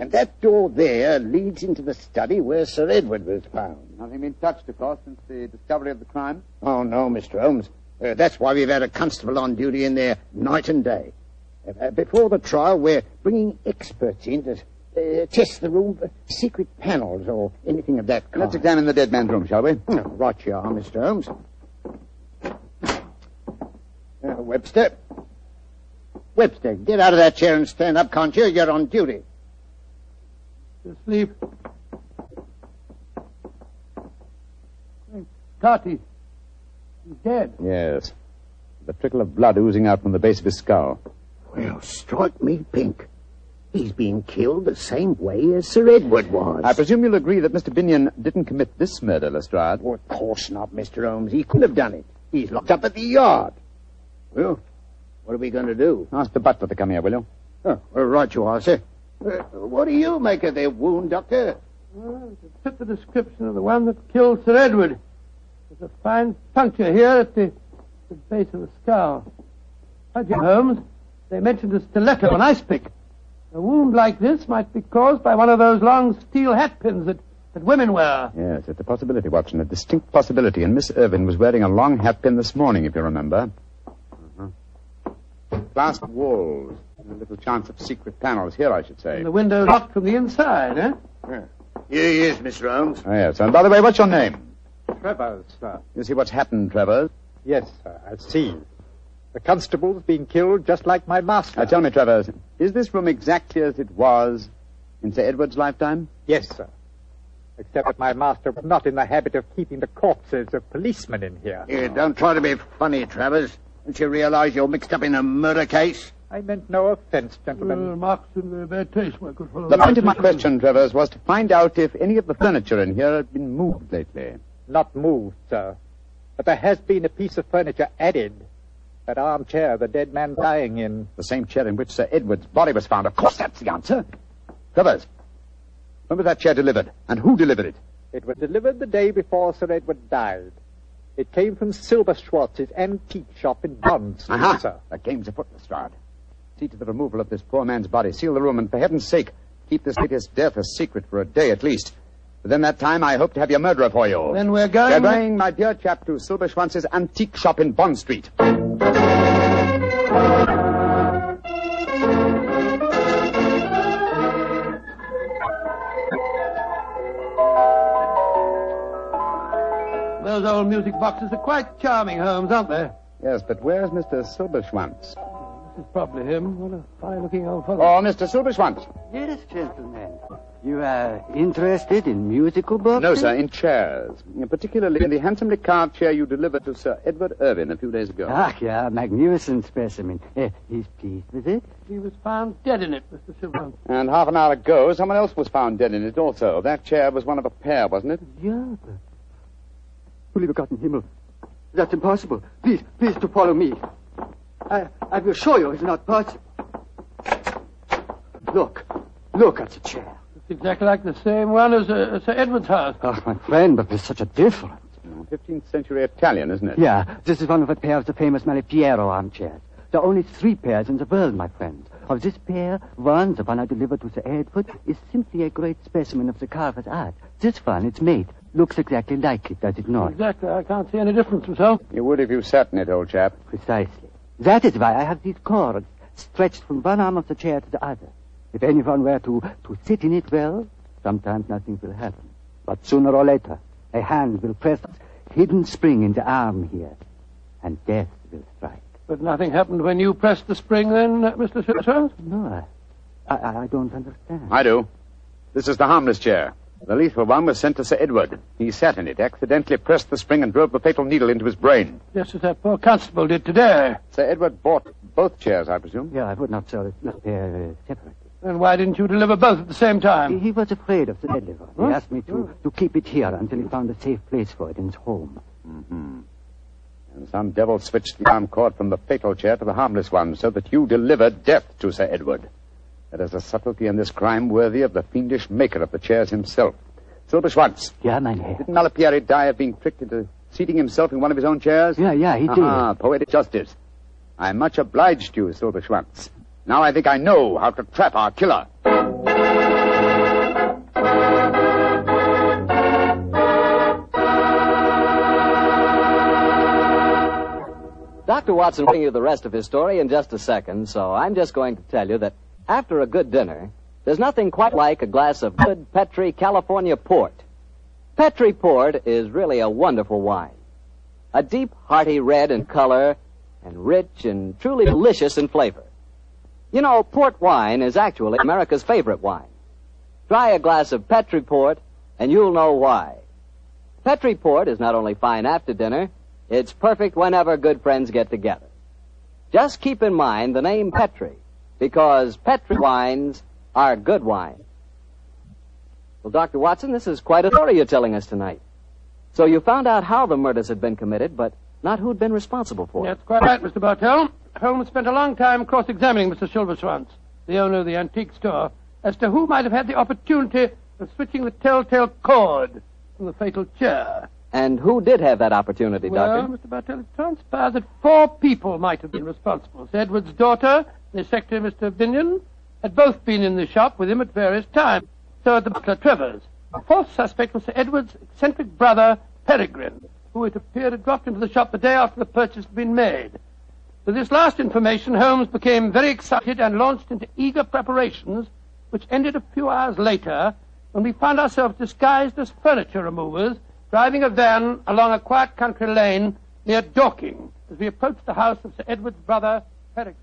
And that door there leads into the study where Sir Edward was found. Nothing been touched, of course, since the discovery of the crime? Oh, no, Mr. Holmes. Uh, that's why we've had a constable on duty in there night and day. Uh, before the trial, we're bringing experts in to uh, test the room for secret panels or anything of that kind. Let's examine the dead man's room, shall we? Oh, right you are, Mr. Holmes. Uh, Webster. Webster, get out of that chair and stand up, can't you? You're on duty. Asleep. Scotty. He's dead. Yes. The trickle of blood oozing out from the base of his skull. Well, strike me pink. He's been killed the same way as Sir Edward was. I presume you'll agree that Mr. Binion didn't commit this murder, Lestrade. Oh, of course not, Mr. Holmes. He couldn't have done it. He's locked up at the yard. Well, what are we going to do? Ask the butler to come here, will you? Oh, well, right you are, sir. Uh, what do you make of their wound, Doctor? Well, to fit the description of the one that killed Sir Edward. There's a fine puncture here at the, the base of the skull. Now, Jim Holmes, they mentioned a stiletto, an ice pick. A wound like this might be caused by one of those long steel hatpins that, that women wear. Yes, it's a possibility, Watson, a distinct possibility. And Miss Irvin was wearing a long hatpin this morning, if you remember. Uh-huh. Glass walls. A little chance of secret panels here, I should say. And the window locked from the inside, eh? Yeah. Here he is, Mr. Holmes. Oh, yes. And by the way, what's your name? Travers, sir. You see what's happened, Travers? Yes, sir, I see. The constable's been killed just like my master. Now, tell me, Travers, is this room exactly as it was in Sir Edward's lifetime? Yes, sir. Except that my master was not in the habit of keeping the corpses of policemen in here. Here, don't try to be funny, Travers. Don't you realize you're mixed up in a murder case? I meant no offense, gentlemen. Uh, Mark's in very bad taste, my good fellow. The point of my question, Travers, was to find out if any of the furniture in here had been moved lately. Not moved, sir. But there has been a piece of furniture added. That armchair the dead man lying in. The same chair in which Sir Edward's body was found. Of course, that's the answer. Travers, when was that chair delivered? And who delivered it? It was delivered the day before Sir Edward died. It came from Silberschwanz's antique shop in Bond Street, Aha! sir. That game's afoot, Lestrade. See to the removal of this poor man's body. Seal the room, and for heaven's sake, keep this latest death a secret for a day at least. Within that time, I hope to have your murderer for you. Then we're going... We're going, my dear chap, to Silver Schwanz's antique shop in Bond Street. Those old music boxes are quite charming, Holmes, aren't they? Yes, but where's Mr. Silberschwanz? This is probably him. What a fine-looking old fellow. Oh, Mr. Silverschwanz. Yes, gentlemen. You are interested in musical books? No, sir, in chairs. Particularly in the handsomely carved chair you delivered to Sir Edward Irvin a few days ago. Ah, yeah, magnificent specimen. Eh, he's pleased with it? He was found dead in it, Mr. Silverman. And half an hour ago, someone else was found dead in it also. That chair was one of a pair, wasn't it? Yeah, but... Holy begotten Himmel. That's impossible. Please, please to follow me. I, I will show you it's not possible. Look, look at the chair. It's exactly like the same one as uh, Sir Edward's house. Oh, my friend, but there's such a difference. 15th century Italian, isn't it? Yeah, this is one of a pair of the famous Malipiero armchairs. There are only three pairs in the world, my friend. Of this pair, one, the one I delivered to Sir Edward, is simply a great specimen of the carver's art. This one, its mate, looks exactly like it, does it not? Exactly. I can't see any difference myself. You would if you sat in it, old chap. Precisely. That is why I have these cords stretched from one arm of the chair to the other. If anyone were to, to sit in it well, sometimes nothing will happen. But sooner or later, a hand will press a hidden spring in the arm here, and death will strike. But nothing happened when you pressed the spring then, uh, Mr. Silverman? No, I, I, I don't understand. I do. This is the harmless chair. The lethal one was sent to Sir Edward. He sat in it, accidentally pressed the spring, and drove the fatal needle into his brain. Just as that poor constable did today. Sir Edward bought both chairs, I presume? Yeah, I would not sell it, not pair uh, separately. Then why didn't you deliver both at the same time? He, he was afraid of the deadly one. Huh? He asked me to, to keep it here until he found a safe place for it in his home. Mm-hmm. And some devil switched the arm cord from the fatal chair to the harmless one so that you delivered death to Sir Edward. There is a subtlety in this crime worthy of the fiendish maker of the chairs himself. Silberschwanz. Yeah, mein Herr. Didn't Malipiero die of being tricked into seating himself in one of his own chairs? Yeah, yeah, he did. Ah, poetic justice. I'm much obliged to you, Silberschwanz. Now I think I know how to trap our killer. Dr. Watson will bring you the rest of his story in just a second, so I'm just going to tell you that after a good dinner, there's nothing quite like a glass of good Petri California port. Petri port is really a wonderful wine. A deep, hearty red in color and rich and truly delicious in flavor. You know, port wine is actually America's favorite wine. Try a glass of Petri port and you'll know why. Petri port is not only fine after dinner, it's perfect whenever good friends get together. Just keep in mind the name Petri, because Petri wines are good wine. Well, Dr. Watson, this is quite a story you're telling us tonight. So you found out how the murders had been committed, but not who'd been responsible for it. That's quite right, Mr. Bartell. Holmes spent a long time cross-examining Mr. Silverschwanz, the owner of the antique store, as to who might have had the opportunity of switching the telltale cord from the fatal chair. And who did have that opportunity, doctor? Well, Doctor? Mr. Bartell, it transpired that four people might have been responsible. Sir Edward's daughter, the secretary, Mr. Binion, had both been in the shop with him at various times. So had the butler, Travers. The fourth suspect was Sir Edward's eccentric brother, Peregrine, who it appeared had dropped into the shop the day after the purchase had been made. With this last information, Holmes became very excited and launched into eager preparations, which ended a few hours later when we found ourselves disguised as furniture removers, driving a van along a quiet country lane near Dorking as we approached the house of Sir Edward's brother, Peregrine.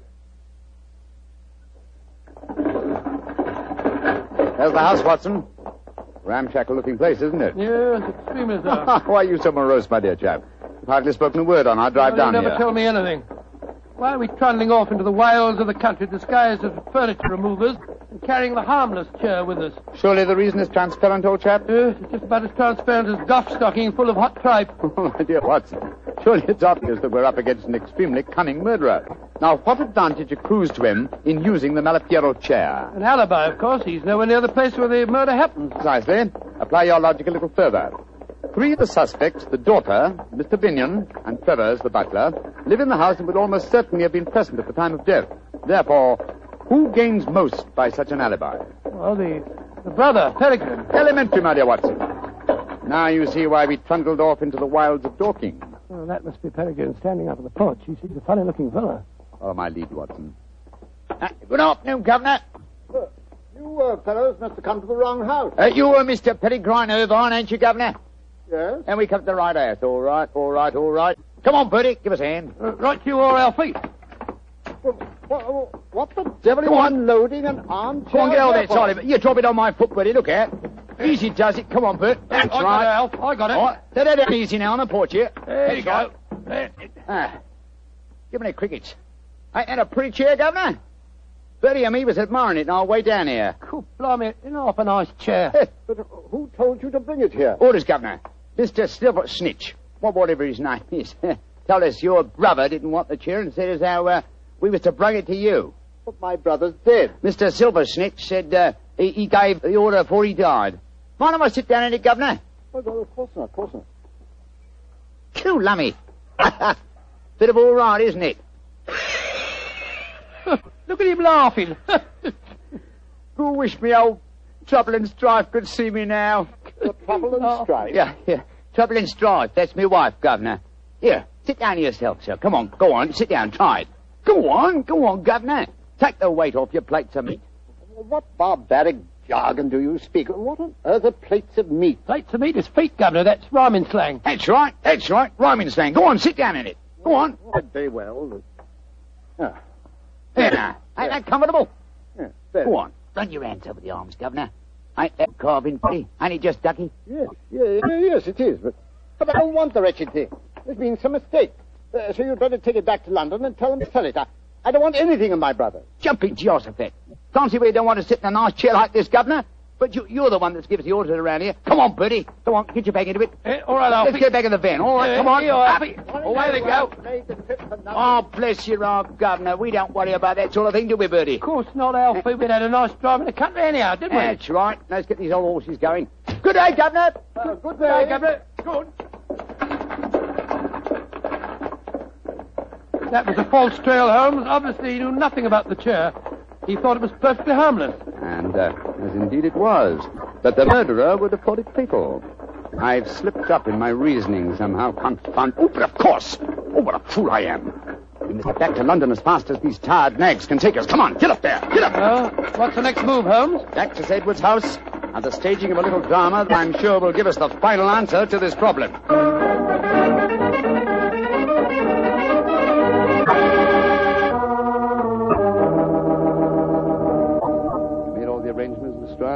There's the house, Watson. Ramshackle looking place, isn't it? Yes, extremely so. Why are you so morose, my dear chap? You've hardly spoken a word on our drive Well, down you never here. tell me anything. Why are we trundling off into the wilds of the country disguised as furniture removers and carrying the harmless chair with us? Surely the reason is transparent, old chap? Yes, it's just about as transparent as Gough stocking full of hot tripe. Oh, my dear Watson, surely it's obvious that we're up against an extremely cunning murderer. Now, what advantage accrues to him in using the Malipiero chair? An alibi, of course. He's nowhere near the place where the murder happened. Precisely. Apply your logic a little further. Three of the suspects, the daughter, Mr. Binion, and Travers, the butler, live in the house and would almost certainly have been present at the time of death. Therefore, who gains most by such an alibi? Well, the, the brother, Peregrine. Elementary, my dear Watson. Now you see why we trundled off into the wilds of Dorking. Well, that must be Peregrine standing up on the porch. He seems a funny-looking fellow. Oh, my lead, Watson. Good afternoon, Governor. You uh, fellows must have come to the wrong house. Uh, you are Mr. Peregrine Irvine, ain't you, Governor? Yes. And we come to the right house. All right, all right, all right. Come on, Bertie, give us a hand. Uh, right to you or our feet. What, what the devil are you unloading an armchair? Come on, get over there, for? Charlie. You drop it on my foot, buddy. Look out. Easy does it. Come on, Bert. That's I got right. it, Alf. I got it. All right. There, there, there. Easy now on the porch here. There you That's go. right. Ah. Give me the crickets. Ain't that a pretty chair, Governor? Bertie and me was admiring it on our way down here. Cool, blimey, you know, off a nice chair. But who told you to bring it here? Orders, Governor. Mr. Silver Snitch, or whatever his name is, told us your brother didn't want the chair and said as how uh, we was to bring it to you. But my brother's dead. Mr. Silver Snitch said uh, he, he gave the order before he died. Mind if I sit down in it, Governor? Oh, no, of course not, of course not. Cool, lummy. Bit of all right, isn't it? Look at him laughing. Who wish me old Trouble and Strife could see me now? The trouble and strife. Yeah, yeah. Trouble and Strife. That's my wife, Governor. Here, sit down to yourself, sir. Come on, go on. Sit down. Try it. Go on, go on, Governor. Take the weight off your plates of meat. What barbaric jargon do you speak? What on earth are plates of meat? Plates of meat is feet, Governor. That's rhyming slang. That's right. That's right. Rhyming slang. Go on, sit down in it. Go on. Oh, very well. Ah, There now. Ain't that comfortable? yeah. Go on. Run your hands over the arms, Governor. Ain't that carving pretty? Ain't it just ducky? Yes, yeah, yes, it is. But, but I don't want the wretched thing. There's been some mistake. Uh, so you'd better take it back to London and tell them to sell it. I, I don't want anything of my brother. Jumping see why you don't want to sit in a nice chair like this, Governor. But you, you're the one that gives the orders around here. Come on, Bertie. Come on, get your back into it. Eh, all right, Alfie. Let's get back in the van. All right, Eh, come on. you. Alfie. Away they go. Oh, bless your heart, Governor. We don't worry about that sort of thing, do we, Bertie? Of course not, Alfie. We'd had a nice drive in the country anyhow, didn't we? That's right. Let's get these old horses going. Good day, Governor. Good day, Governor. Good. That was a false trail, Holmes. Obviously, he knew nothing about the chair. He thought it was perfectly harmless. And, uh, as indeed it was. But the murderer would have thought it fatal. I've slipped up in my reasoning somehow. Confound. Oh, but of course. Oh, what a fool I am. We must get back to London as fast as these tired nags can take us. Come on, get up there. Get up. Uh, what's the next move, Holmes? Back to. Edward's house and the staging of a little drama that I'm sure will give us the final answer to this problem.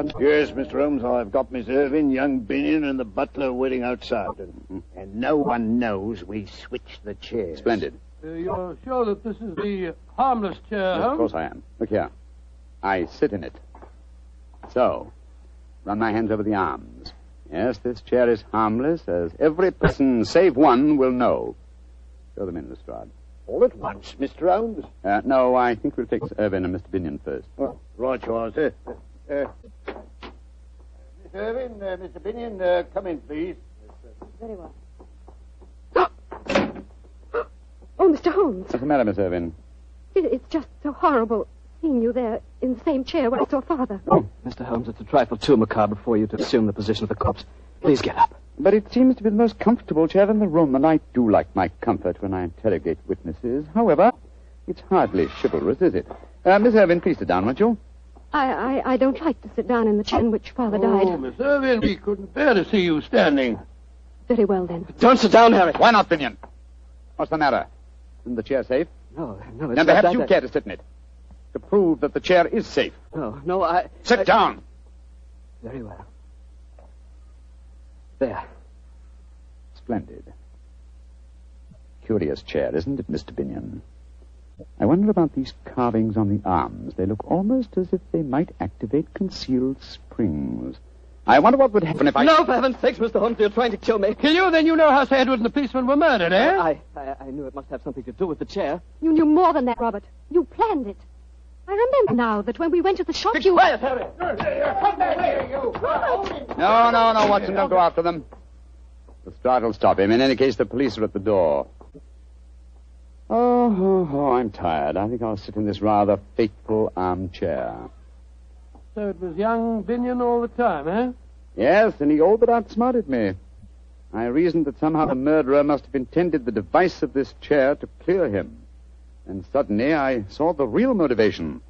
Arrangements, Yes, Mr. Holmes, I've got Miss Irving, young Binion, and the butler waiting outside. And, and no one knows we switched the chairs. Splendid. Uh, you're sure that this is the harmless chair, Yes, Holmes? of course I am. Look here. I sit in it. So, run my hands over the arms. Yes, this chair is harmless, as every person save one will know. Show them in, Lestrade. All at once, Mr. Holmes. Uh, no, I think we'll take Irvin and Mr. Binion first. Well, right you are, sir. Uh, Miss Irving, uh, Mr. Binion, uh, come in, please. Very well. Oh, Mr. Holmes, What's the matter, Miss Irvin? it, it's just so horrible seeing you there in the same chair where I saw Father. Oh, Mr. Holmes, it's a trifle too macabre for you to assume the position of the corpse. Please get up. But it seems to be the most comfortable chair in the room, and I do like my comfort when I interrogate witnesses. However, it's hardly chivalrous, is it? Uh, Miss Irvin, please sit down, won't you? I, I, I don't like to sit down in the chair in which Father died. Oh, died. Miss Irving, we couldn't bear to see you standing. Very well, then. Don't sit down, Harry. Why not, Binion? What's the matter? Isn't the chair safe? No, no, it's Then perhaps that. you care to sit in it. To prove that the chair is safe. No, no, I... Sit I- down. Very well. There. Splendid. Curious chair, isn't it, Mr. Binion? I wonder about these carvings on the arms. They look almost as if they might activate concealed springs. I wonder what would happen if I... No, for heaven's sakes, Mr. Holmes, you're trying to kill me. Kill you? Then you know how Sir Edward and the policeman were murdered, eh? I, I, I knew it must have something to do with the chair. You knew more than that, Robert. You planned it. I remember now that when we went to the shop, you... Quiet, Harry. Come back here, you. No, no, no, Watson, don't go after them. Lestrade will stop him. In any case, the police are at the door. Oh, oh, oh, I'm tired. I think I'll sit in this rather fateful armchair. So it was young Binion all the time, eh? Yes, and he all but outsmarted me. I reasoned that somehow the murderer must have intended the device of this chair to clear him. And suddenly I saw the real motivation.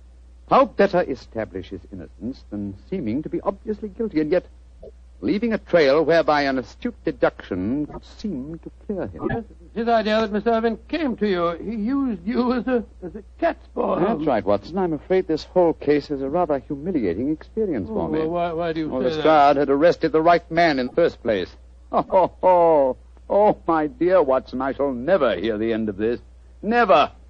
How better establish his innocence than seeming to be obviously guilty? And yet, leaving a trail whereby an astute deduction could seem to clear him. Yes, it's his idea that Miss Irvin came to you. He used you as a as a cat's paw. That's right, Watson. I'm afraid this whole case is a rather humiliating experience Oh, for me. well, why, why do you Well, say Lestrade had arrested the right man in the first place. Oh, oh, oh, oh, my dear Watson, I shall never hear the end of this. Never.